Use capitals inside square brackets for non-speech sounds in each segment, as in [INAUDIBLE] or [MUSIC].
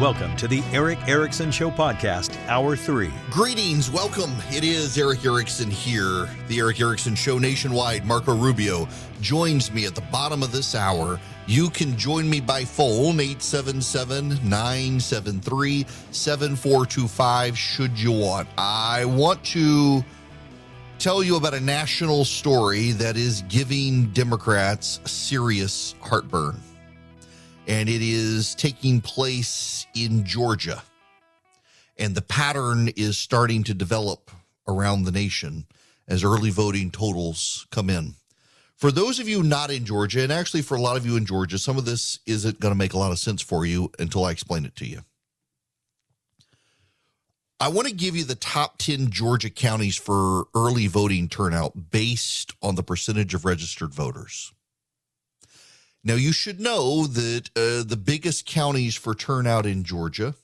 Welcome to the Erick Erickson Show podcast, Hour 3. Greetings, welcome. It is Erick Erickson here. The Erick Erickson Show nationwide. Marco Rubio joins me at the bottom of this hour. You can join me by phone, 877 973 7425, should you want. I want to tell you about a national story that is giving Democrats serious heartburn and it is taking place in Georgia. And the pattern is starting to develop around the nation as early voting totals come in. For those of you not in Georgia, and actually for a lot of you in Georgia, some of this isn't going to make a lot of sense for you until I explain it to you. I want to give you the top 10 Georgia counties for early voting turnout based on the percentage of registered voters. Now, you should know that uh, the biggest counties for turnout in Georgia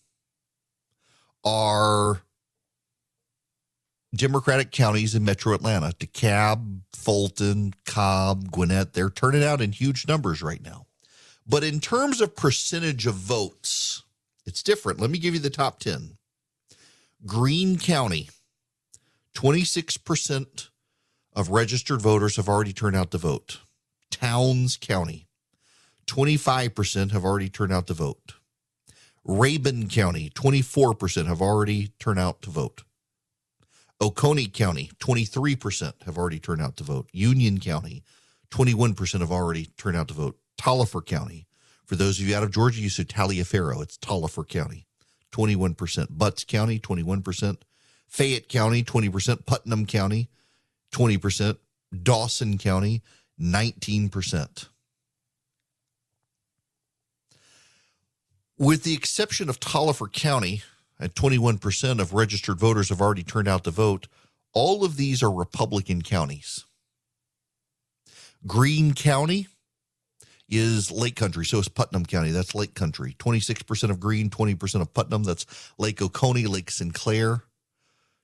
are Democratic counties in metro Atlanta DeKalb, Fulton, Cobb, Gwinnett. They're turning out in huge numbers right now. But in terms of percentage of votes, it's different. Let me give you the top 10. Greene County, 26% of registered voters have already turned out to vote. Towns County, 25% have already turned out to vote. Rabun County, 24% have already turned out to vote. Oconee County, 23% have already turned out to vote. Union County, 21% have already turned out to vote. Taliaferro County, for those of you out of Georgia, you said Taliaferro. It's Taliaferro County, 21%. Butts County, 21%. Fayette County, 20%. Putnam County, 20%. Dawson County, 19%. With the exception of Taliaferro County, at 21% of registered voters have already turned out to vote, all of these are Republican counties. Greene County is Lake Country, so is Putnam County. That's Lake Country. 26% of Greene, 20% of Putnam. That's Lake Oconee, Lake Sinclair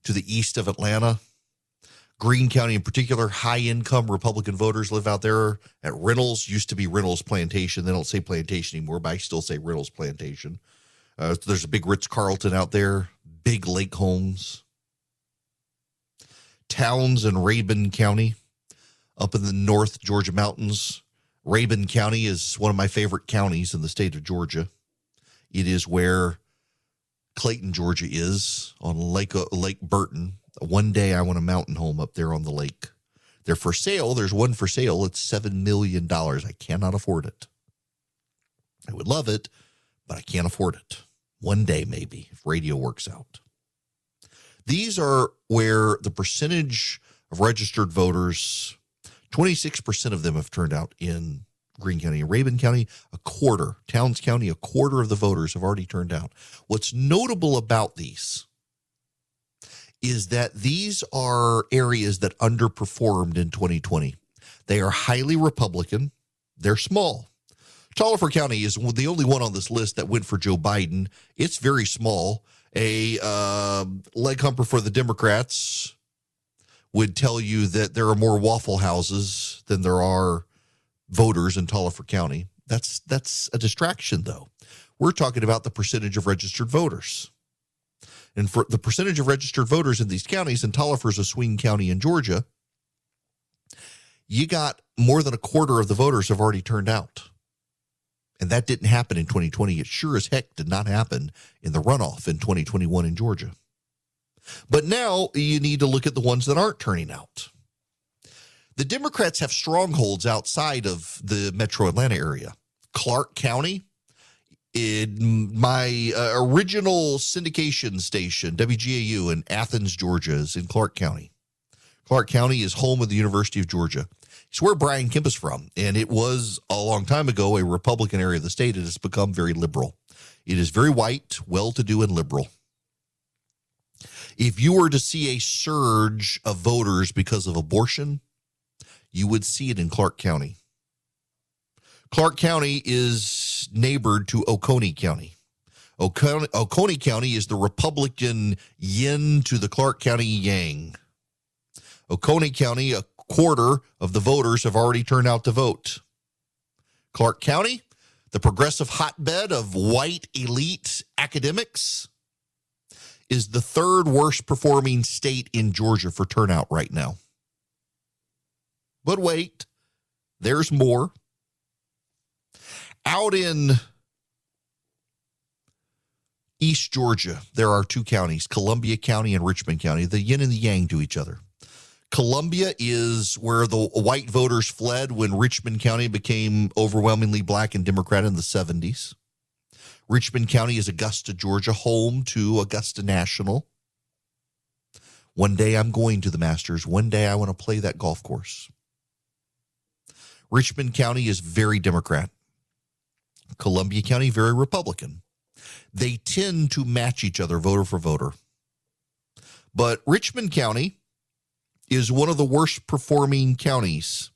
to the east of Atlanta. Greene County, in particular, high income Republican voters live out there at Reynolds. Used to be Reynolds Plantation. They don't say plantation anymore, but I still say Reynolds Plantation. Uh, there's a big Ritz Carlton out there, big lake homes. Towns in Rabun County, up in the North Georgia mountains. Rabun County is one of my favorite counties in the state of Georgia. It is where Clayton, Georgia is on Lake Lake Burton, one day I want a mountain home up there on the lake. They're for sale. There's one for sale. It's $7 million. I cannot afford it. I would love it, but I can't afford it. One day, maybe, if radio works out. These are where the percentage of registered voters, 26% of them have turned out in Greene County. In Rabun County, a quarter. Towns County, a quarter of the voters have already turned out. What's notable about these is that these are areas that underperformed in 2020. They are highly Republican, they're small. Taliaferro County is the only one on this list that went for Joe Biden. It's very small. A uh, leg humper for the Democrats would tell you that there are more Waffle Houses than there are voters in Taliaferro County. That's that's a distraction, though. We're talking about the percentage of registered voters. And for the percentage of registered voters in these counties, and is a swing county in Georgia, you got more than a quarter of the voters have already turned out. And that didn't happen in 2020. It sure as heck did not happen in the runoff in 2021 in Georgia. But now you need to look at the ones that aren't turning out. The Democrats have strongholds outside of the metro Atlanta area. Clarke County, in my uh, original syndication station, WGAU in Athens, Georgia, is in Clarke County. Clarke County is home of the University of Georgia. It's where Brian Kemp is from, and it was a long time ago a Republican area of the state. It has become very liberal. It is very white, well to do, and liberal. If you were to see a surge of voters because of abortion, you would see it in Clarke County. Clarke County is neighbored to Oconee County. Oconee, Oconee County is the Republican yin to the Clarke County yang. Oconee County, a quarter of the voters have already turned out to vote. Clarke County, the progressive hotbed of white elite academics, is the third worst performing state in Georgia for turnout right now. But wait, there's more. Out in East Georgia, there are two counties, Columbia County and Richmond County, the yin and the yang to each other. Columbia is where the white voters fled when Richmond County became overwhelmingly black and Democrat in the 70s. Richmond County is Augusta, Georgia, home to Augusta National. One day I'm going to the Masters. One day I want to play that golf course. Richmond County is very Democrat. Columbia County, very Republican. They tend to match each other voter for voter. But Richmond County is one of the worst performing counties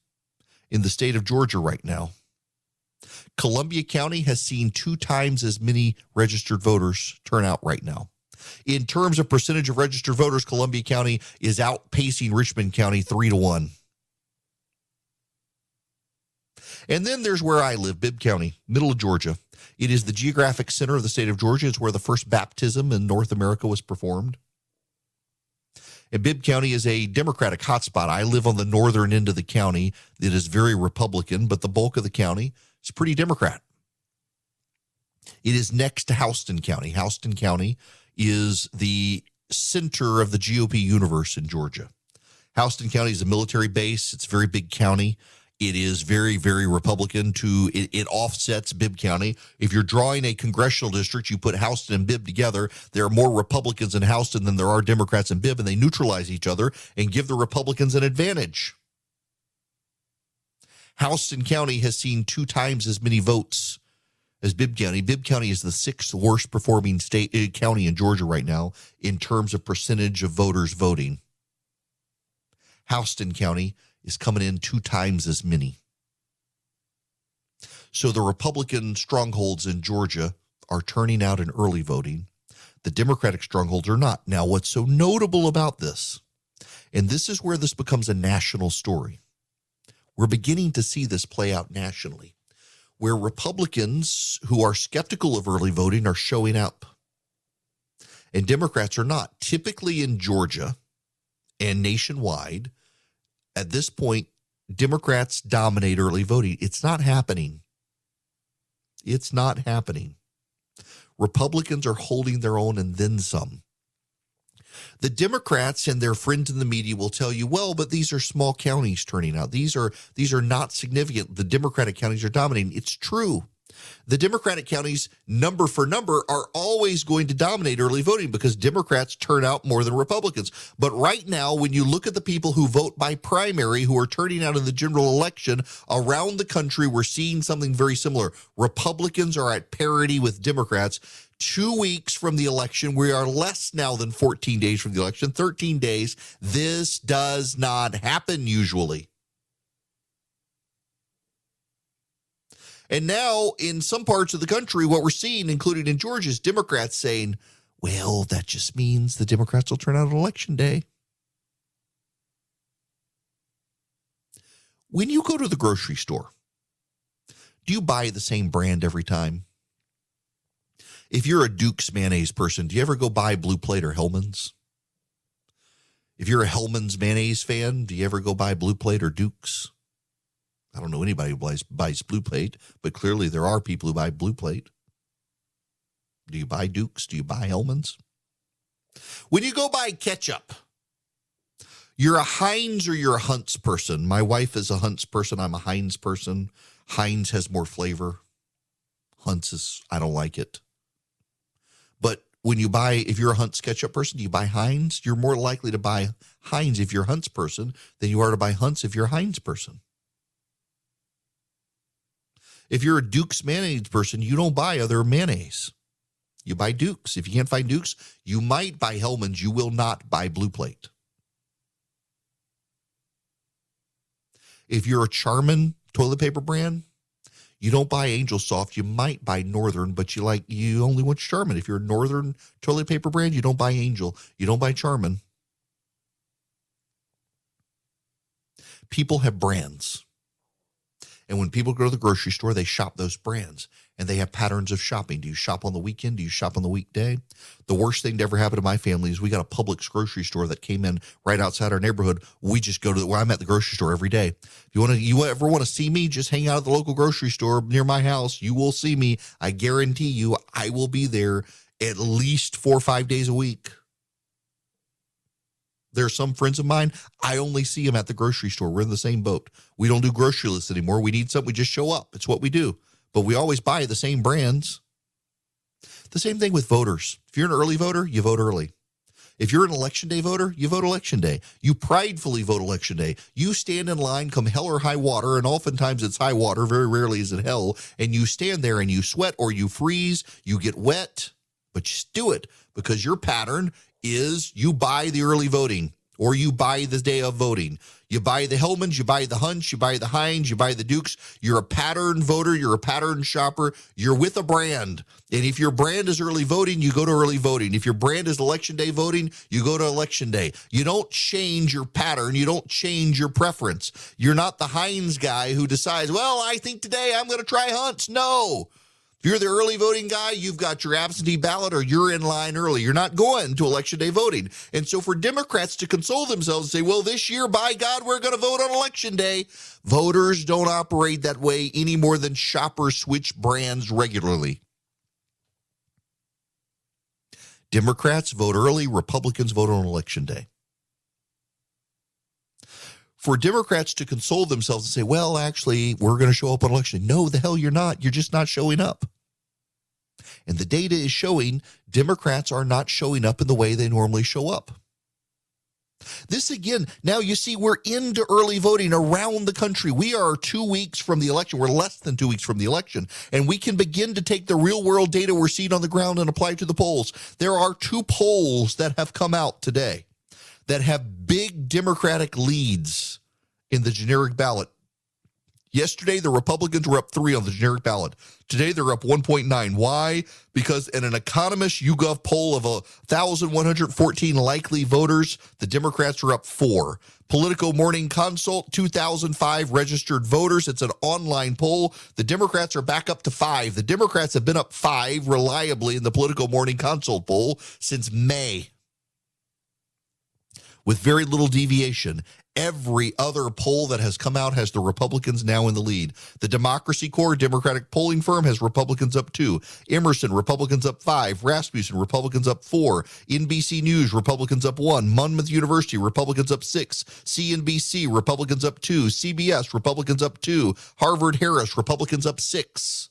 in the state of Georgia right now. Columbia County has seen two times as many registered voters turn out right now. In terms of percentage of registered voters, Columbia County is outpacing Richmond County three to one. And then there's where I live, Bibb County, middle of Georgia. It is the geographic center of the state of Georgia. It's where the first baptism in North America was performed. And Bibb County is a Democratic hotspot. I live on the northern end of the county It is very Republican, but the bulk of the county is pretty Democrat. It is next to Houston County. Houston County is the center of the GOP universe in Georgia. Houston County is a military base. It's a very big county. It is very, very Republican to it, it, offsets Bibb County. If you're drawing a congressional district, you put Houston and Bibb together. There are more Republicans in Houston than there are Democrats in Bibb, and they neutralize each other and give the Republicans an advantage. Houston County has seen two times as many votes as Bibb County. Bibb County is the sixth worst performing state uh, county in Georgia right now in terms of percentage of voters voting. Houston County is coming in two times as many. So the Republican strongholds in Georgia are turning out in early voting. The Democratic strongholds are not. Now, what's so notable about this, and this is where this becomes a national story, we're beginning to see this play out nationally, where Republicans who are skeptical of early voting are showing up, and Democrats are not. Typically in Georgia and nationwide, at this point, Democrats dominate early voting. It's not happening. It's not happening. Republicans are holding their own and then some. The Democrats and their friends in the media will tell you, well, but these are small counties turning out. These are these are not significant. The Democratic counties are dominating. It's true the Democratic counties, number for number, are always going to dominate early voting because Democrats turn out more than Republicans. But right now, when you look at the people who vote by primary, who are turning out in the general election around the country, we're seeing something very similar. Republicans are at parity with Democrats. Two weeks from the election, we are less now than 14 days from the election, 13 days. This does not happen usually. And now, in some parts of the country, what we're seeing, including in Georgia, is Democrats saying, well, that just means the Democrats will turn out on election day. When you go to the grocery store, do you buy the same brand every time? If you're a Duke's mayonnaise person, do you ever go buy Blue Plate or Hellmann's? If you're a Hellmann's mayonnaise fan, do you ever go buy Blue Plate or Duke's? I don't know anybody who buys, buys Blue Plate, but clearly there are people who buy Blue Plate. Do you buy Dukes? Do you buy Hellmann's? When you go buy ketchup, you're a Heinz or you're a Hunt's person. My wife is a Hunt's person. I'm a Heinz person. Heinz has more flavor. Hunt's is, I don't like it. But when you buy, if you're a Hunt's ketchup person, do you buy Heinz? You're more likely to buy Heinz if you're a Hunt's person than you are to buy Hunt's if you're a Heinz person. If you're a Duke's mayonnaise person, you don't buy other mayonnaise. You buy Duke's. If you can't find Duke's, you might buy Hellmann's. You will not buy Blue Plate. If you're a Charmin toilet paper brand, you don't buy Angel Soft. You might buy Northern, but you like you only want Charmin. If you're a Northern toilet paper brand, you don't buy Angel. You don't buy Charmin. People have brands. And when people go to the grocery store, they shop those brands and they have patterns of shopping. Do you shop on the weekend? Do you shop on the weekday? The worst thing to ever happen to my family is we got a Publix grocery store that came in right outside our neighborhood. We just go to where I'm at the grocery store every day. If you want to, you ever want to see me, just hang out at the local grocery store near my house. You will see me. I guarantee you, I will be there at least four or five days a week. There are some friends of mine, I only see them at the grocery store. We're in the same boat. We don't do grocery lists anymore. We need something, we just show up. It's what we do but we always buy the same brands. The same thing with voters. If you're an early voter, you vote early. If you're an election day voter, you vote election day. You pridefully vote election day. You stand in line come hell or high water, and oftentimes it's high water, very rarely is it hell, and you stand there and you sweat or you freeze, you get wet, but you do it because your pattern is you buy the early voting or you buy the day of voting. You buy the Hellmann's, you buy the Hunts, you buy the Heinz, you buy the Dukes. You're a pattern voter, you're a pattern shopper, you're with a brand. And if your brand is early voting, you go to early voting. If your brand is election day voting, you go to election day. You don't change your pattern, you don't change your preference. You're not the Heinz guy who decides, well, I think today I'm going to try Hunts. No. If you're the early voting guy, you've got your absentee ballot or you're in line early. You're not going to election day voting. And so for Democrats to console themselves and say, well, this year, by God, we're going to vote on election day, voters don't operate that way any more than shoppers switch brands regularly. Democrats vote early, Republicans vote on election day for Democrats to console themselves and say, well, actually, we're going to show up on election. No, the hell you're not. You're just not showing up. And the data is showing Democrats are not showing up in the way they normally show up. This again, now you see, we're into early voting around the country. We are two weeks from the election. We're less than two weeks from the election. And we can begin to take the real world data we're seeing on the ground and apply to the polls. There are two polls that have come out today that have big Democratic leads in the generic ballot. Yesterday, the Republicans were up three on the generic ballot. Today, they're up 1.9. Why? Because in an Economist YouGov poll of 1,114 likely voters, the Democrats are up four. Politico Morning Consult, 2005 registered voters. It's an online poll. The Democrats are back up to five. The Democrats have been up five reliably in the Politico Morning Consult poll since May with very little deviation. Every other poll that has come out has the Republicans now in the lead. The Democracy Corps Democratic polling firm has Republicans up two. Emerson, Republicans up five. Rasmussen, Republicans up four. NBC News, Republicans up one. Monmouth University, Republicans up six. CNBC, Republicans up two. CBS, Republicans up two. Harvard Harris, Republicans up six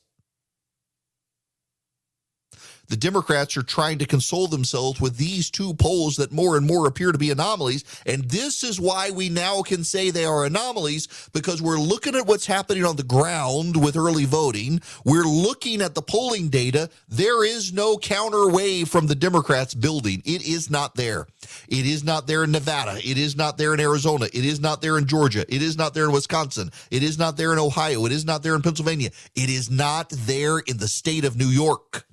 the Democrats are trying to console themselves with these two polls that more and more appear to be anomalies. And this is why we now can say they are anomalies because we're looking at what's happening on the ground with early voting. We're looking at the polling data. There is no counter wave from the Democrats building. It is not there. It is not there in Nevada. It is not there in Arizona. It is not there in Georgia. It is not there in Wisconsin. It is not there in Ohio. It is not there in Pennsylvania. It is not there in the state of New York.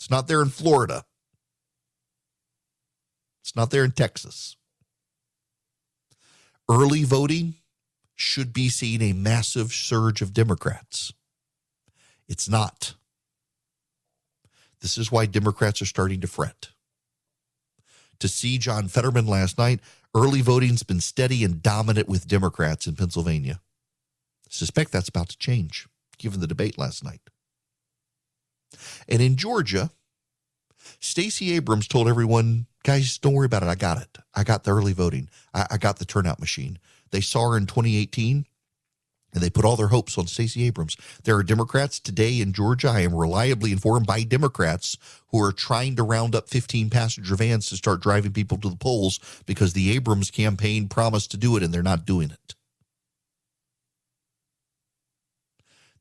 It's not there in Florida. It's not there in Texas. Early voting should be seeing a massive surge of Democrats. It's not. This is why Democrats are starting to fret. To see John Fetterman last night, early voting's been steady and dominant with Democrats in Pennsylvania. I suspect that's about to change, given the debate last night. And in Georgia, Stacey Abrams told everyone, guys, don't worry about it. I got it. I got the early voting. I, I got the turnout machine. They saw her in 2018 and they put all their hopes on Stacey Abrams. There are Democrats today in Georgia. I am reliably informed by Democrats who are trying to round up 15 passenger vans to start driving people to the polls because the Abrams campaign promised to do it and they're not doing it.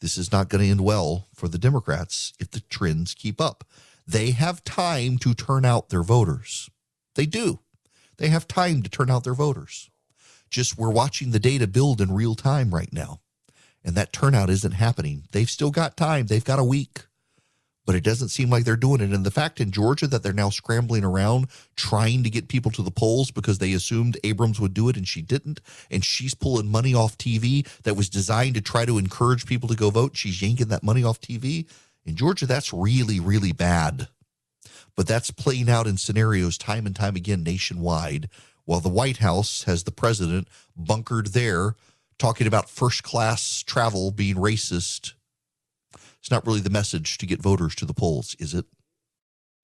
This is not going to end well for the Democrats if the trends keep up. They have time to turn out their voters. They do. They have time to turn out their voters. Just we're watching the data build in real time right now. And that turnout isn't happening. They've still got time. They've got a week. But it doesn't seem like they're doing it. And the fact in Georgia that they're now scrambling around trying to get people to the polls because they assumed Abrams would do it and she didn't. And she's pulling money off TV that was designed to try to encourage people to go vote. She's yanking that money off TV. In Georgia, that's really, really bad. But that's playing out in scenarios time and time again nationwide. While the White House has the president bunkered there talking about first class travel being racist it's not really the message to get voters to the polls, is it?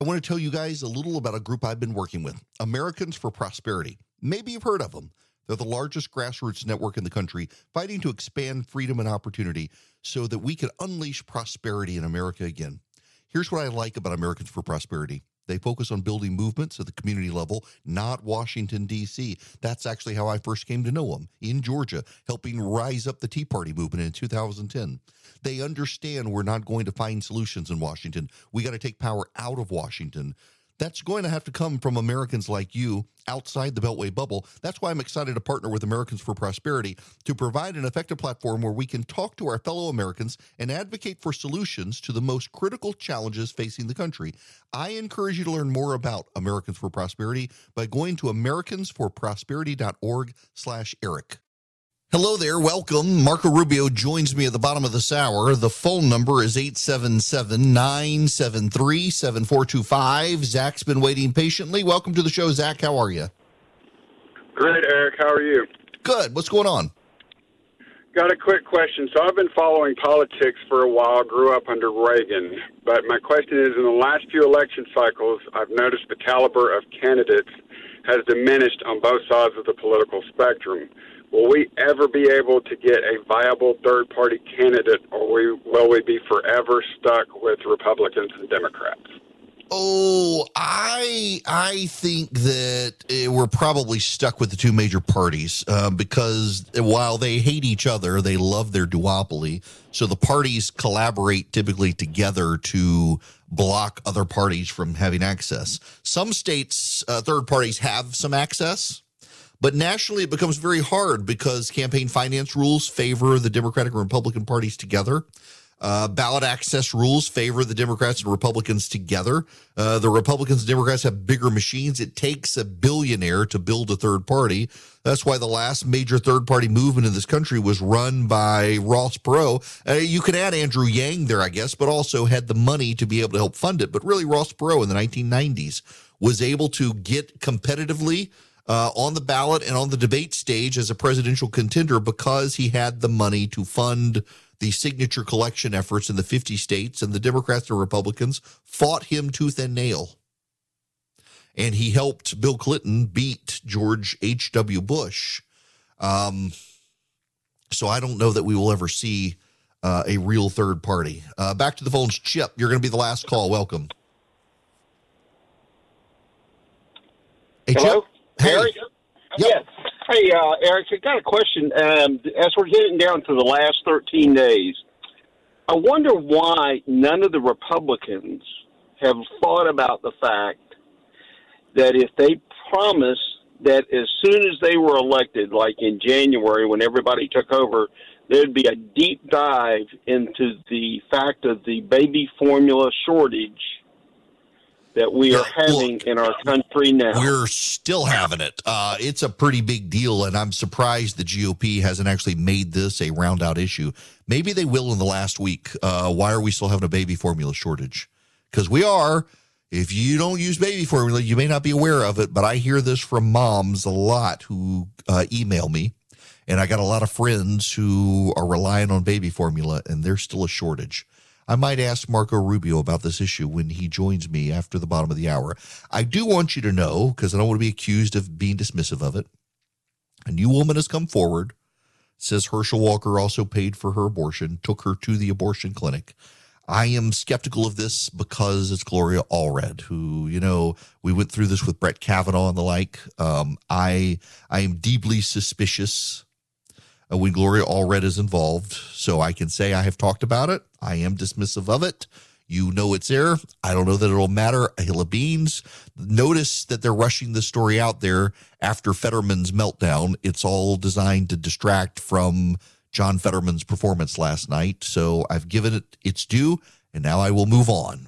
I want to tell you guys a little about a group I've been working with Americans for Prosperity. Maybe you've heard of them. They're the largest grassroots network in the country, fighting to expand freedom and opportunity so that we can unleash prosperity in America again. Here's what I like about Americans for Prosperity they focus on building movements at the community level, not Washington, D.C. That's actually how I first came to know them in Georgia, helping rise up the Tea Party movement in 2010. They understand we're not going to find solutions in Washington. We got to take power out of Washington. That's going to have to come from Americans like you outside the Beltway bubble. That's why I'm excited to partner with Americans for Prosperity to provide an effective platform where we can talk to our fellow Americans and advocate for solutions to the most critical challenges facing the country. I encourage you to learn more about Americans for Prosperity by going to americansforprosperity.org/eric. Hello there. Welcome. Marco Rubio joins me at the bottom of this hour. The phone number is 877 973 7425. Zach's been waiting patiently. Welcome to the show, Zach. How are you? Great, Erick. How are you? Good. What's going on? Got a quick question. So I've been following politics for a while, grew up under Reagan. But my question is in the last few election cycles, I've noticed the caliber of candidates has diminished on both sides of the political spectrum will we ever be able to get a viable third party candidate or we, will we be forever stuck with Republicans and Democrats? Oh, I I think that eh, we're probably stuck with the two major parties uh, because while they hate each other, they love their duopoly. So the parties collaborate typically together to block other parties from having access. Some states, uh, third parties have some access. But nationally, it becomes very hard because campaign finance rules favor the Democratic and Republican parties together. Uh, ballot access rules favor the Democrats and Republicans together. Uh, the Republicans and Democrats have bigger machines. It takes a billionaire to build a third party. That's why the last major third party movement in this country was run by Ross Perot. Uh, you can add Andrew Yang there, I guess, but also had the money to be able to help fund it. But really, Ross Perot in the 1990s was able to get competitively uh, on the ballot and on the debate stage as a presidential contender because he had the money to fund the signature collection efforts in the 50 states, and the Democrats and Republicans fought him tooth and nail. And he helped Bill Clinton beat George H.W. Bush. Um, so I don't know that we will ever see uh, a real third party. Uh, back to the phones, Chip. You're going to be the last call. Welcome. Hey, Hello? Chip. Hey. Erick? Yep. Yes. Hey, uh, Erick, I got a question. Um, as we're getting down to the last 13 days, I wonder why none of the Republicans have thought about the fact that if they promised that as soon as they were elected, like in January when everybody took over, there'd be a deep dive into the fact of the baby formula shortage that we are having Look, in our country now. We're still having it. Uh, it's a pretty big deal, and I'm surprised the GOP hasn't actually made this a round out issue. Maybe they will in the last week. Uh, why are we still having a baby formula shortage? Because we are. If you don't use baby formula, you may not be aware of it, but I hear this from moms a lot who uh, email me. And I got a lot of friends who are relying on baby formula, and there's still a shortage. I might ask Marco Rubio about this issue when he joins me after the bottom of the hour. I do want you to know, because I don't want to be accused of being dismissive of it. A new woman has come forward, says Herschel Walker also paid for her abortion, took her to the abortion clinic. I am skeptical of this because it's Gloria Allred, who, you know, we went through this with Brett Kavanaugh and the like. Um, I I am deeply suspicious uh, when Gloria Allred is involved. So I can say I have talked about it. I am dismissive of it. You know it's there. I don't know that it'll matter a hill of beans. Notice that they're rushing the story out there after Fetterman's meltdown. It's all designed to distract from John Fetterman's performance last night. So I've given it its due, and now I will move on.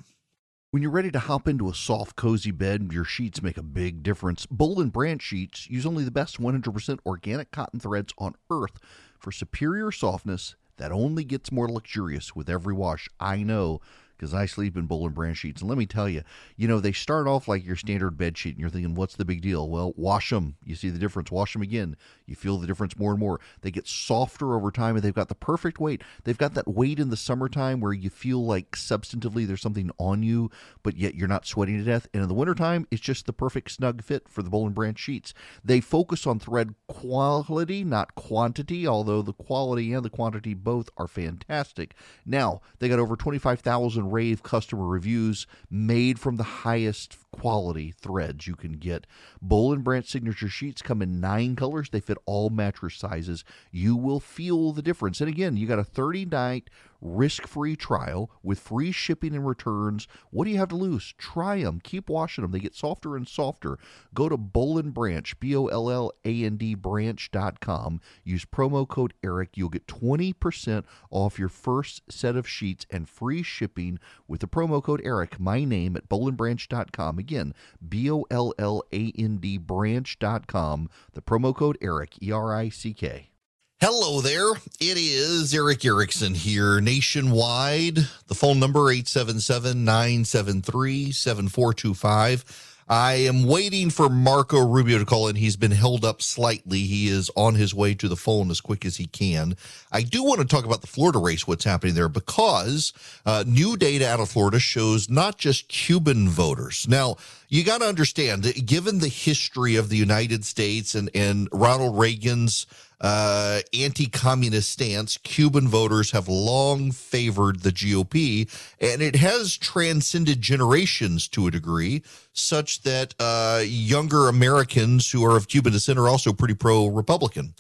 When you're ready to hop into a soft, cozy bed, your sheets make a big difference. Boll and Branch sheets use only the best 100% organic cotton threads on earth for superior softness that only gets more luxurious with every wash. I know because I sleep in Boll and Branch sheets. And let me tell you, you know, they start off like your standard bed sheet, and you're thinking, what's the big deal? Well, wash them. You see the difference. Wash them again. You feel the difference more and more. They get softer over time, and they've got the perfect weight. They've got that weight in the summertime where you feel like substantively there's something on you, but yet you're not sweating to death. And in the wintertime, it's just the perfect snug fit for the Boll and Branch sheets. They focus on thread quality, not quantity, although the quality and the quantity both are fantastic. Now, they got over 25,000 rave customer reviews made from the highest quality threads you can get. Boll and Branch signature sheets come in nine colors. They fit all mattress sizes. You will feel the difference. And again, you got a 30 night risk free trial with free shipping and returns. What do you have to lose? Try them. Keep washing them. They get softer and softer. Go to Boll and Branch, B O L L A N D branch.com. Use promo code ERICK. You'll get 20% off your first set of sheets and free shipping with the promo code ERICK, my name at bollandbranch.com. Again, B O L L A N D branch.com. The promo code ERICK, E R I C K. Hello there. It is Erick Erickson here nationwide. The phone number 877-973-7425. I am waiting for Marco Rubio to call in. He's been held up slightly. He is on his way to the phone as quick as he can. I do want to talk about the Florida race, what's happening there, because uh, new data out of Florida shows not just Cuban voters. Now, you got to understand, given the history of the United States and, and Ronald Reagan's uh, anti communist stance, Cuban voters have long favored the GOP, and it has transcended generations to a degree, such that uh, younger Americans who are of Cuban descent are also pretty pro Republican.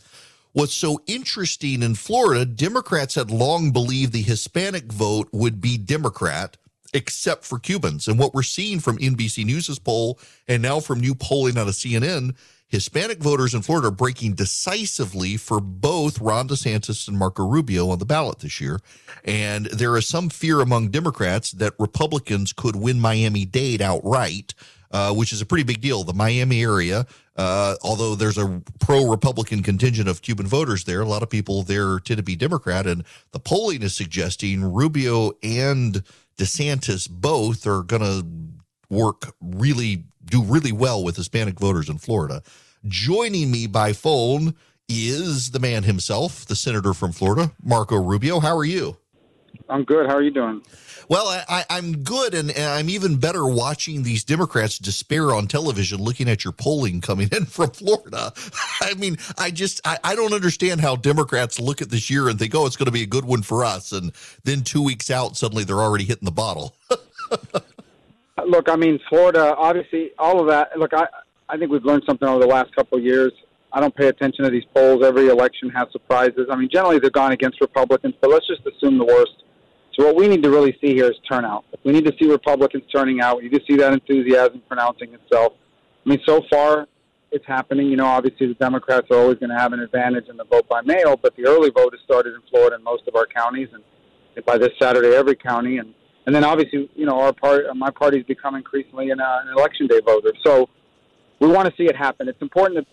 What's so interesting in Florida, Democrats had long believed the Hispanic vote would be Democrat except for Cubans. And what we're seeing from NBC News' poll and now from new polling out of CNN, Hispanic voters in Florida are breaking decisively for both Ron DeSantis and Marco Rubio on the ballot this year. And there is some fear among Democrats that Republicans could win Miami Dade outright. Uh, which is a pretty big deal. The Miami area, uh, although there's a pro Republican contingent of Cuban voters there, a lot of people there tend to be Democrat. And the polling is suggesting Rubio and DeSantis both are going to work really, do really well with Hispanic voters in Florida. Joining me by phone is the man himself, the senator from Florida, Marco Rubio. How are you? I'm good. How are you doing? Well, I, am good, and, and, I'm even better watching these Democrats despair on television, looking at your polling coming in [LAUGHS] from Florida. I mean, I just I, I don't understand how Democrats look at this year and think, "Oh, it's going to be a good one for us," and then two weeks out, suddenly they're already hitting the bottle. [LAUGHS] look, I mean, Florida, obviously, all of that. Look, I I think we've learned something over the last couple of years. I don't pay attention to these polls. Every election has surprises. I mean, generally they're gone against Republicans, but let's just assume the worst so what we need to really see here is turnout. We need to see Republicans turning out. We need to see that enthusiasm pronouncing itself. I mean, so far it's happening. You know, obviously the Democrats are always going to have an advantage in the vote by mail, but the early vote has started in Florida in most of our counties, and by this Saturday, every county. And and then obviously, you know, our part, my party's become increasingly an, uh, an election day voter. So we want to see it happen. It's important that.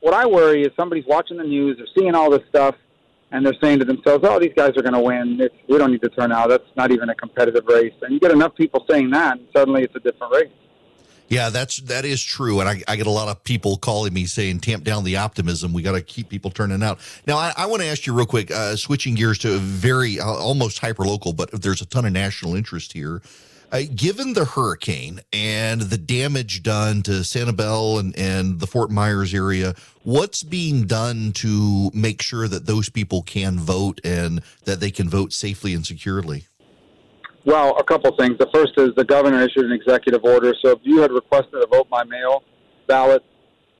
What I worry is somebody's watching the news, they're seeing all this stuff, and they're saying to themselves, "Oh, these guys are going to win. It's, we don't need to turn out. That's not even a competitive race." And you get enough people saying that, and suddenly it's a different race. Yeah, that's that is true, and I, I get a lot of people calling me saying, "Tamp down the optimism. We got to keep people turning out." Now, I, I want to ask you real quick, uh, switching gears to very uh, almost hyper local, but there's a ton of national interest here. Uh, given the hurricane and the damage done to Sanibel and, and the Fort Myers area, what's being done to make sure that those people can vote and that they can vote safely and securely? Well, a couple things. The first is the governor issued an executive order. So if you had requested a vote by mail ballot,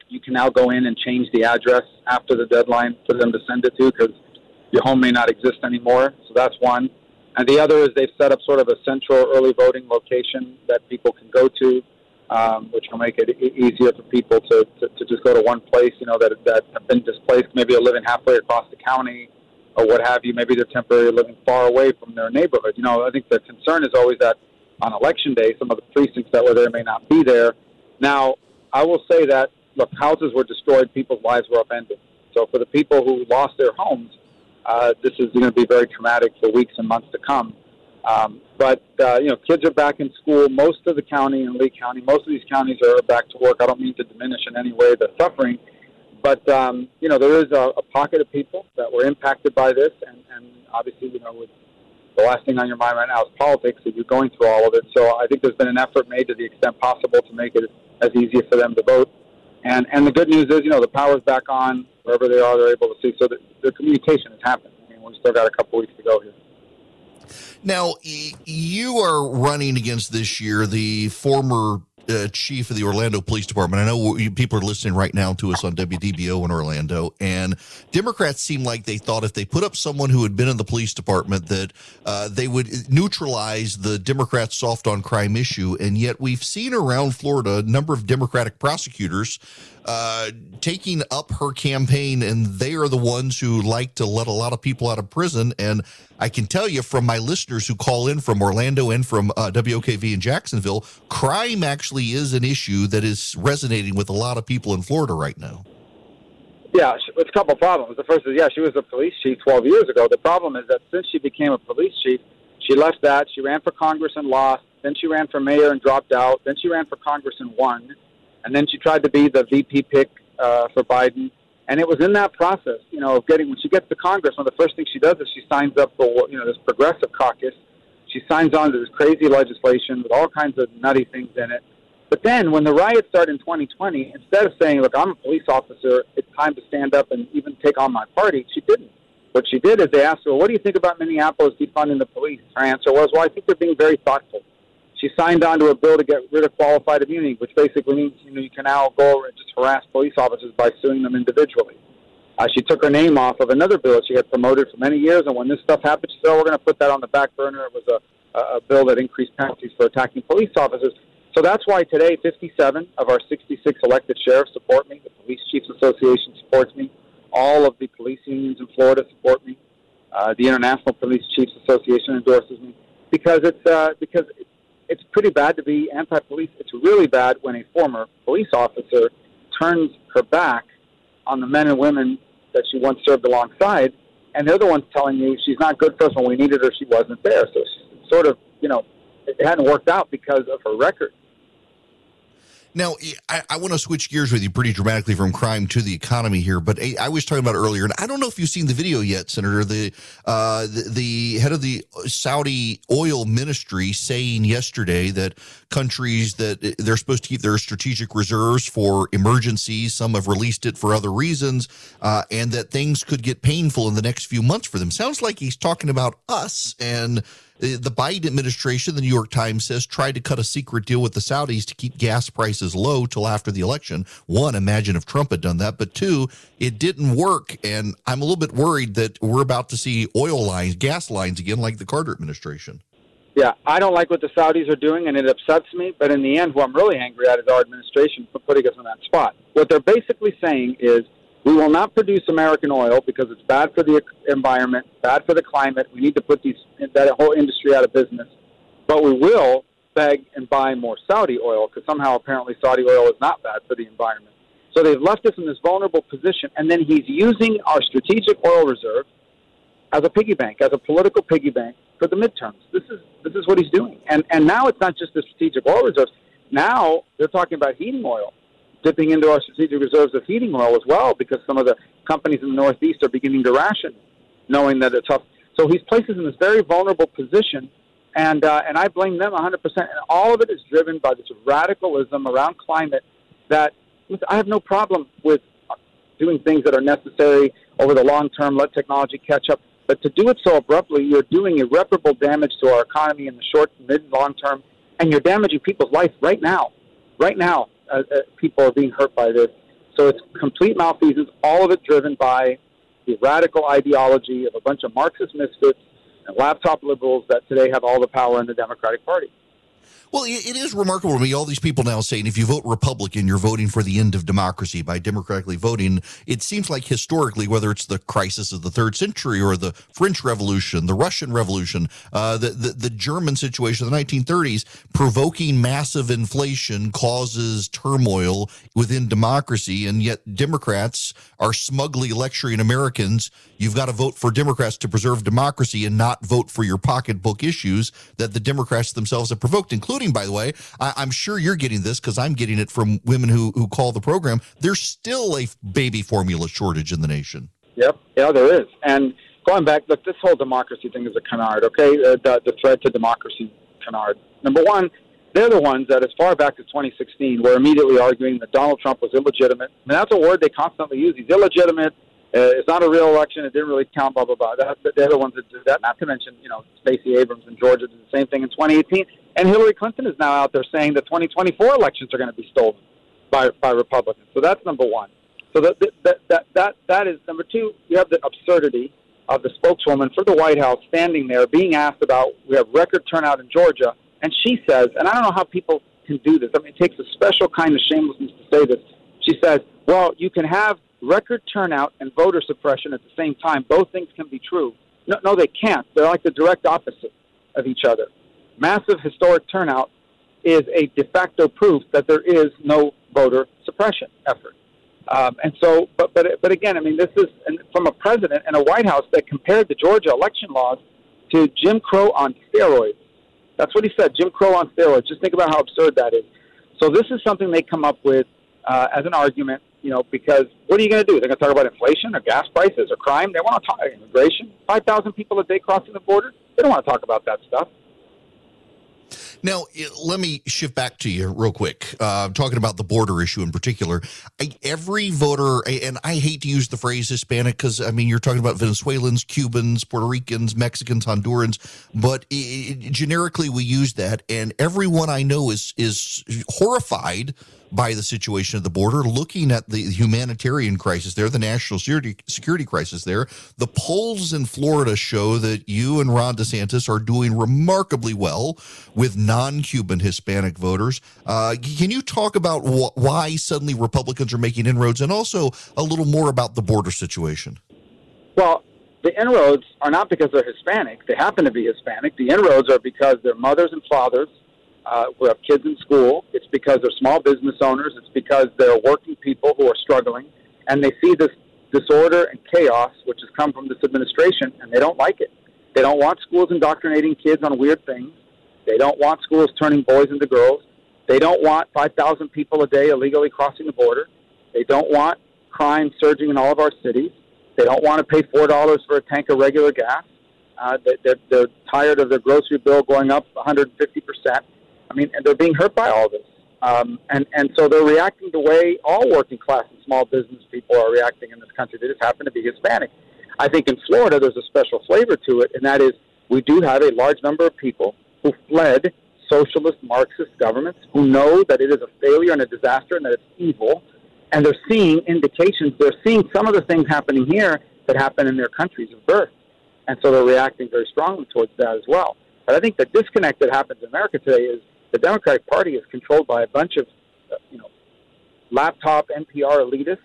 you can now go in and change the address after the deadline for them to send it to because your home may not exist anymore. So that's one. And the other is they've set up sort of a central early voting location that people can go to, um, which will make it e- easier for people to, to, to just go to one place, you know, that, that have been displaced. Maybe they're living halfway across the county or what have you. Maybe they're temporarily living far away from their neighborhood. You know, I think the concern is always that on election day. Some of the precincts that were there may not be there. Now, I will say that look, houses were destroyed, people's lives were upended. So for the people who lost their homes, uh, this is going to be very traumatic for weeks and months to come. Um, but uh, you know, kids are back in school. Most of the county and Lee County, most of these counties are back to work. I don't mean to diminish in any way the suffering, but um, you know, there is a, a pocket of people that were impacted by this, and, and obviously, you know, with the last thing on your mind right now is politics. If you're going through all of it, so I think there's been an effort made to the extent possible to make it as easy for them to vote. And and the good news is, you know, the power's back on wherever they are. They're able to see, so the, the communication has happened. I mean, we still got a couple weeks to go here. Now, you are running against this year the former uh, chief of the Orlando Police Department. I know people are listening right now to us on WDBO in Orlando, and Democrats seem like they thought if they put up someone who had been in the police department that uh, they would neutralize the Democrats' soft on crime issue. And yet, we've seen around Florida a number of Democratic prosecutors uh, taking up her campaign, and they are the ones who like to let a lot of people out of prison. And I can tell you from my listeners who call in from Orlando and from uh, WOKV in Jacksonville, crime actually is an issue that is resonating with a lot of people in Florida right now. Yeah, it's a couple problems. The first is, yeah, she was a police chief 12 years ago. The problem is that since she became a police chief, she left that. She ran for Congress and lost. Then she ran for mayor and dropped out. Then she ran for Congress and won and then she tried to be the VP pick uh, for Biden. And it was in that process, you know, of getting when she gets to Congress, one of the first things she does is she signs up for you know this progressive caucus. She signs on to this crazy legislation with all kinds of nutty things in it. But then, when the riots start in 2020, instead of saying, "Look, I'm a police officer. It's time to stand up and even take on my party," she didn't. What she did is they asked her, "What do you think about Minneapolis defunding the police?" Her answer was, "Well, I think they're being very thoughtful." She signed on to a bill to get rid of qualified immunity, which basically means you know you can now go and just harass police officers by suing them individually. Uh, she took her name off of another bill that she had promoted for many years, and when this stuff happened, she said, "Oh, we're going to put that on the back burner." It was a, a bill that increased penalties for attacking police officers. So that's why today, 57 of our 66 elected sheriffs support me. The Police Chiefs Association supports me. All of the police unions in Florida support me. Uh, the International Police Chiefs Association endorses me because it's uh, because it's pretty bad to be anti-police. It's really bad when a former police officer turns her back on the men and women that she once served alongside, and they're the ones telling you she's not good for us when we needed her. She wasn't there, so sort of, you know, it hadn't worked out because of her record. Now, I, I, want to switch gears with you pretty dramatically from crime to the economy here, but I was talking about earlier, and I don't know if you've seen the video yet, Senator. The, uh, the, the head of the Saudi oil ministry saying yesterday that countries that they're supposed to keep their strategic reserves for emergencies, some have released it for other reasons, uh, and that things could get painful in the next few months for them. Sounds like he's talking about us and the Biden administration, the New York Times says, tried to cut a secret deal with the Saudis to keep gas prices low till after the election. One, imagine if Trump had done that. But two, it didn't work. And I'm a little bit worried that we're about to see oil lines, gas lines again, like the Carter administration. Yeah, I don't like what the Saudis are doing, and it upsets me. But in the end, what I'm really angry at is our administration for putting us in that spot. What they're basically saying is we will not produce American oil because it's bad for the environment, bad for the climate. We need to put these that whole industry out of business. But we will beg and buy more Saudi oil because somehow apparently Saudi oil is not bad for the environment. So they've left us in this vulnerable position, and then he's using our strategic oil reserve as a piggy bank, as a political piggy bank for the midterms. This is this is what he's doing, and and now it's not just the strategic oil reserves. Now they're talking about heating oil dipping into our strategic reserves of heating oil as well because some of the companies in the Northeast are beginning to ration, knowing that it's tough. So he's placed us in this very vulnerable position, and uh, and I blame them 100%. And all of it is driven by this radicalism around climate that I have no problem with doing things that are necessary over the long term, let technology catch up. But to do it so abruptly, you're doing irreparable damage to our economy in the short, mid, long term, and you're damaging people's life right now. Right now, uh, uh, people are being hurt by this. So it's complete malfeasance, all of it driven by the radical ideology of a bunch of Marxist misfits and laptop liberals that today have all the power in the Democratic Party. Well, it is remarkable to me. All these people now saying if you vote Republican, you're voting for the end of democracy by democratically voting. It seems like historically, whether it's the crisis of the third century or the French Revolution, the Russian Revolution, uh, the, the, the German situation of the 1930s, provoking massive inflation causes turmoil within democracy, and yet Democrats are smugly lecturing Americans. You've got to vote for Democrats to preserve democracy and not vote for your pocketbook issues that the Democrats themselves have provoked, including by the way, I, am sure you're getting this because I'm getting it from women who, who call the program. There's still a baby formula shortage in the nation. Yep. Yeah, there is. And going back, look, this whole democracy thing is a canard, okay? Uh, the, the threat to democracy canard. Number one, they're the ones that, as far back as 2016, were immediately arguing that Donald Trump was illegitimate. I mean, that's a word they constantly use. He's illegitimate. Uh, it's not a real election. It didn't really count. Blah blah blah. That, they're the ones that did that. Not to mention, you know, Stacey Abrams in Georgia did the same thing in 2018. And Hillary Clinton is now out there saying the 2024 elections are going to be stolen by by Republicans. So that's number one. So that that that that that is number two. You have the absurdity of the spokeswoman for the White House standing there being asked about we have record turnout in Georgia, and she says, and I don't know how people can do this. I mean, it takes a special kind of shamelessness to say this. She says, "Well, you can have record turnout and voter suppression at the same time. Both things can be true. No, no, they can't. They're like the direct opposite of each other. Massive historic turnout is a de facto proof that there is no voter suppression effort. Um, and so, but, but, but again, I mean, this is from a president and a White House that compared the Georgia election laws to Jim Crow on steroids. That's what he said, Jim Crow on steroids. Just think about how absurd that is. So this is something they come up with uh, as an argument you know, because what are you going to do? They're going to talk about inflation or gas prices or crime. They want to talk about immigration. Five thousand people a day crossing the border. They don't want to talk about that stuff. Now, let me shift back to you real quick. Uh, talking about the border issue in particular, I, every voter, and I hate to use the phrase Hispanic because I mean you're talking about Venezuelans, Cubans, Puerto Ricans, Mexicans, Hondurans, but it, generically we use that, and everyone I know is is horrified by the situation at the border, looking at the humanitarian crisis there, the national security, crisis there. The polls in Florida show that you and Ron DeSantis are doing remarkably well with non Cuban Hispanic voters. Uh, can you talk about wh- why suddenly Republicans are making inroads and also a little more about the border situation? Well, the inroads are not because they're Hispanic. They happen to be Hispanic. The inroads are because their mothers and fathers uh, who have kids in school. It's because they're small business owners. It's because they're working people who are struggling, and they see this disorder and chaos which has come from this administration, and they don't like it. They don't want schools indoctrinating kids on weird things. They don't want schools turning boys into girls. They don't want 5,000 people a day illegally crossing the border. They don't want crime surging in all of our cities. They don't want to pay $4 for a tank of regular gas. Uh, they're, they're tired of their grocery bill going up 150%. I mean, and they're being hurt by all this. Um, and, and so they're reacting the way all working class and small business people are reacting in this country. They just happen to be Hispanic. I think in Florida there's a special flavor to it, and that is we do have a large number of people who fled socialist Marxist governments who know that it is a failure and a disaster and that it's evil, and they're seeing indications. They're seeing some of the things happening here that happen in their countries of birth, and so they're reacting very strongly towards that as well. But I think the disconnect that happens in America today is the Democratic Party is controlled by a bunch of, uh, you know, laptop NPR elitists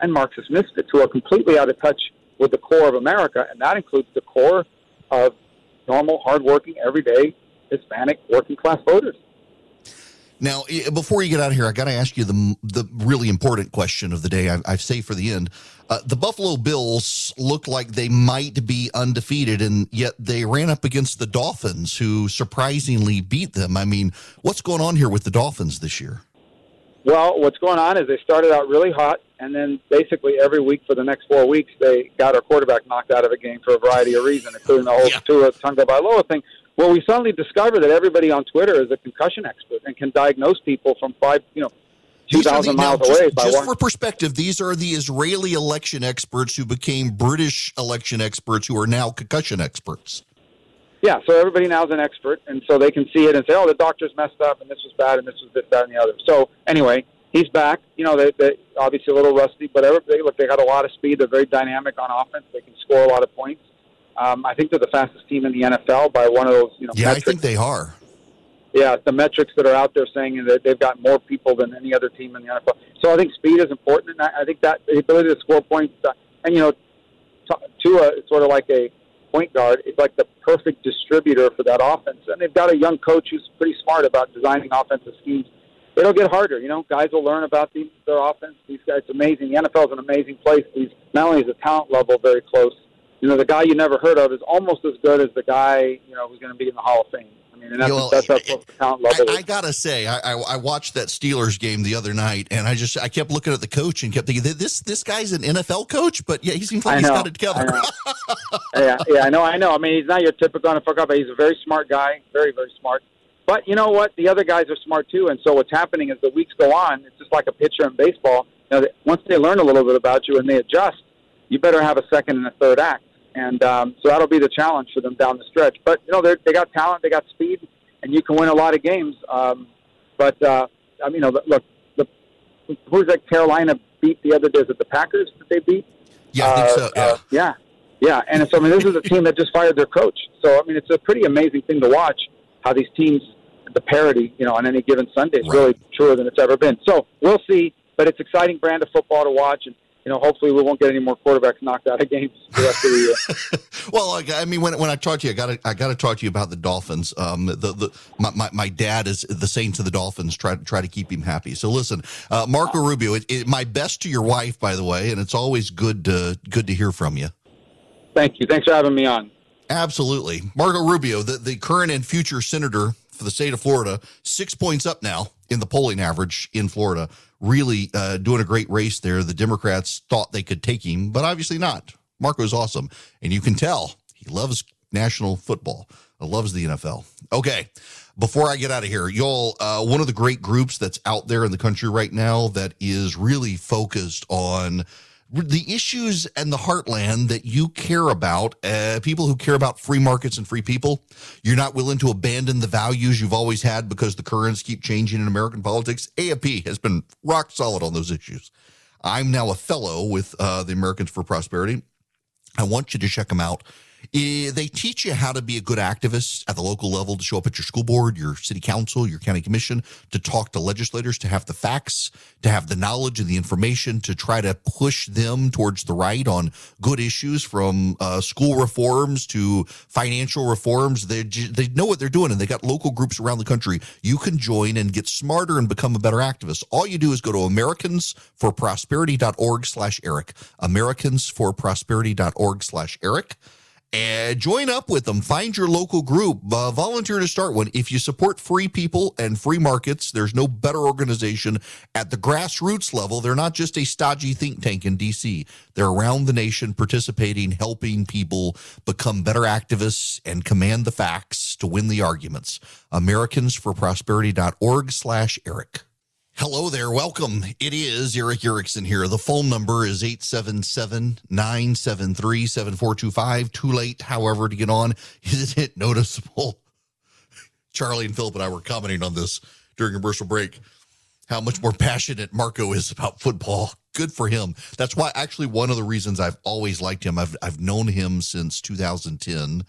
and Marxist misfits who are completely out of touch with the core of America, and that includes the core of normal, hardworking, everyday Hispanic working class voters. Now, before you get out of here, I got to ask you the the really important question of the day. I, I've saved for the end. Uh, the Buffalo Bills look like they might be undefeated, and yet they ran up against the Dolphins, who surprisingly beat them. I mean, what's going on here with the Dolphins this year? Well, what's going on is they started out really hot, and then basically every week for the next four weeks, they got our quarterback knocked out of a game for a variety of reasons, including the whole yeah. Tua Tagovailoa thing. Well, we suddenly discovered that everybody on Twitter is a concussion expert and can diagnose people from five, you know, 2,000 miles now, away. Just, just for perspective, these are the Israeli election experts who became British election experts who are now concussion experts. Yeah, so everybody now is an expert, and so they can see it and say, oh, the doctor's messed up, and this was bad, and this was this, that, and the other. So anyway, he's back. You know, they, they obviously a little rusty, but they, look, they got a lot of speed. They're very dynamic on offense. They can score a lot of points. Um, I think they're the fastest team in the NFL by one of those. You know, yeah, metrics. I think they are. yeah, the metrics that are out there saying that they've got more people than any other team in the NFL. So I think speed is important, and I, I think that the ability to score points, uh, and you know, Tua is sort of like a point guard. It's like the perfect distributor for that offense, and they've got a young coach who's pretty smart about designing offensive schemes. It'll get harder, you know. Guys will learn about the, their offense. These guys, it's amazing. The NFL is an amazing place. These not only is the talent level very close. You know, the guy you never heard of is almost as good as the guy you know who's going to be in the Hall of Fame. I mean, that's, well, that's, that's what the talent level I, I, gotta say, I, I, I, watched that Steelers game the other night, and I just I kept looking at the coach and kept thinking, this this guy's an NFL coach, but yeah, he seems like he's got it together. [LAUGHS] yeah, yeah, I know, I know. I mean, he's not your typical NFL guy, but he's a very smart guy, very very smart. But you know what? The other guys are smart too, and so what's happening is the weeks go on. It's just like a pitcher in baseball. You know, once they learn a little bit about you and they adjust, you better have a second and a third act and um, so that'll be the challenge for them down the stretch. But you know, they they got talent, they got speed, and you can win a lot of games. Um, but uh, I mean, you know, look, the, who's that Carolina beat the other day? Is it the Packers that they beat? Yeah, I think so. Uh, yeah. Uh, yeah, yeah. And so I mean, this is a team that just fired their coach. So I mean, it's a pretty amazing thing to watch how these teams, the parity, you know, on any given Sunday is right. really truer than it's ever been. So we'll see. But it's exciting brand of football to watch, and you know, hopefully we won't get any more quarterbacks knocked out of games the rest of the [LAUGHS] year. well, I mean, when, when I talk to you, I got to I got to talk to you about the Dolphins. Um, the the my, my, my, dad is the Saints of the Dolphins. Try to try to keep him happy. So listen, uh, Marco Rubio, it, it, my best to your wife, by the way, and it's always good to good to hear from you. Thank you. Thanks for having me on. Absolutely, Marco Rubio, the the current and future senator for the state of Florida, six points up now in the polling average in Florida really uh, doing a great race there. The Democrats thought they could take him, but obviously not. Marco's awesome. And you can tell he loves national football, loves the NFL. Okay. Before I get out of here, y'all, uh, one of the great groups that's out there in the country right now that is really focused on the issues and the heartland that you care about, uh, people who care about free markets and free people. You're not willing to abandon the values you've always had because the currents keep changing in American politics. AFP has been rock solid on those issues. I'm now a fellow with uh, the Americans for Prosperity. I want you to check them out. Eh, they teach you how to be a good activist at the local level, to show up at your school board, your city council, your county commission, to talk to legislators, to have the facts, to have the knowledge and the information, to try to push them towards the right on good issues from uh, school reforms to financial reforms. They, they know what they're doing and they got local groups around the country. You can join and get smarter and become a better activist. All you do is go to americansforprosperity.org slash Erick, americansforprosperity.org slash Erick and join up with them. Find your local group. Uh, volunteer to start one. If you support free people and free markets, there's no better organization at the grassroots level. They're not just a stodgy think tank in DC. They're around the nation participating, helping people become better activists and command the facts to win the arguments. Americansforprosperity.org slash Erick. Hello there. Welcome. It is Erick Erickson here. The phone number is 877 973 7425. Too late, however, to get on. [LAUGHS] Isn't it noticeable? Charlie and Philip and I were commenting on this during commercial break. How much more passionate Marco is about football. Good for him. That's why, actually, one of the reasons I've always liked him, I've, I've known him since 2010,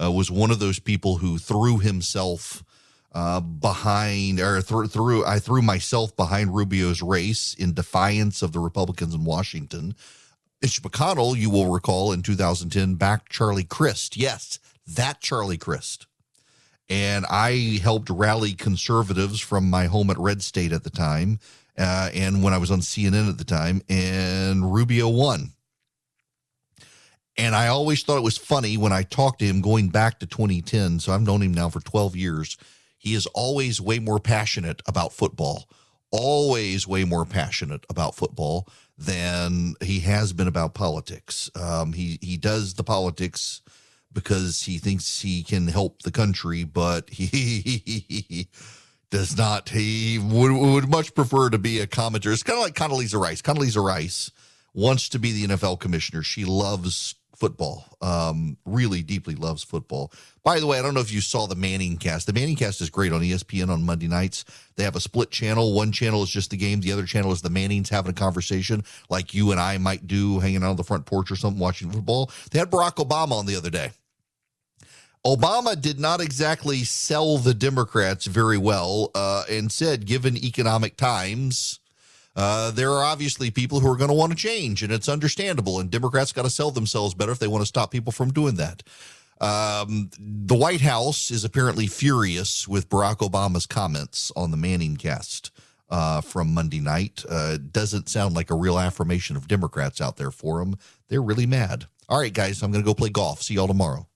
uh, was one of those people who threw himself uh, behind or th- through I threw myself behind Rubio's race in defiance of the Republicans in Washington. Mitch McConnell, you will recall in 2010, backed Charlie Crist. Yes, that Charlie Crist. And I helped rally conservatives from my home at Red State at the time, uh, and when I was on CNN at the time, and Rubio won. And I always thought it was funny when I talked to him going back to 2010. So I've known him now for 12 years he is always way more passionate about football, always way more passionate about football than he has been about politics. Um, he he does the politics because he thinks he can help the country, but he, [LAUGHS] he, does not. He would, would much prefer to be a commentator. It's kind of like Condoleezza Rice. Condoleezza Rice wants to be the NFL commissioner. She loves football. Um, really deeply loves football. By the way, I don't know if you saw the Manning cast. The Manning cast is great on ESPN on Monday nights. They have a split channel. One channel is just the game. The other channel is the Mannings having a conversation like you and I might do hanging out on the front porch or something watching football. They had Barack Obama on the other day. Obama did not exactly sell the Democrats very well uh, and said, given economic times, uh, there are obviously people who are going to want to change, and it's understandable. And Democrats got to sell themselves better if they want to stop people from doing that. Um, the White House is apparently furious with Barack Obama's comments on the Manning cast uh, from Monday night. Uh, doesn't sound like a real affirmation of Democrats out there for him. They're really mad. All right, guys, I'm going to go play golf. See y'all tomorrow.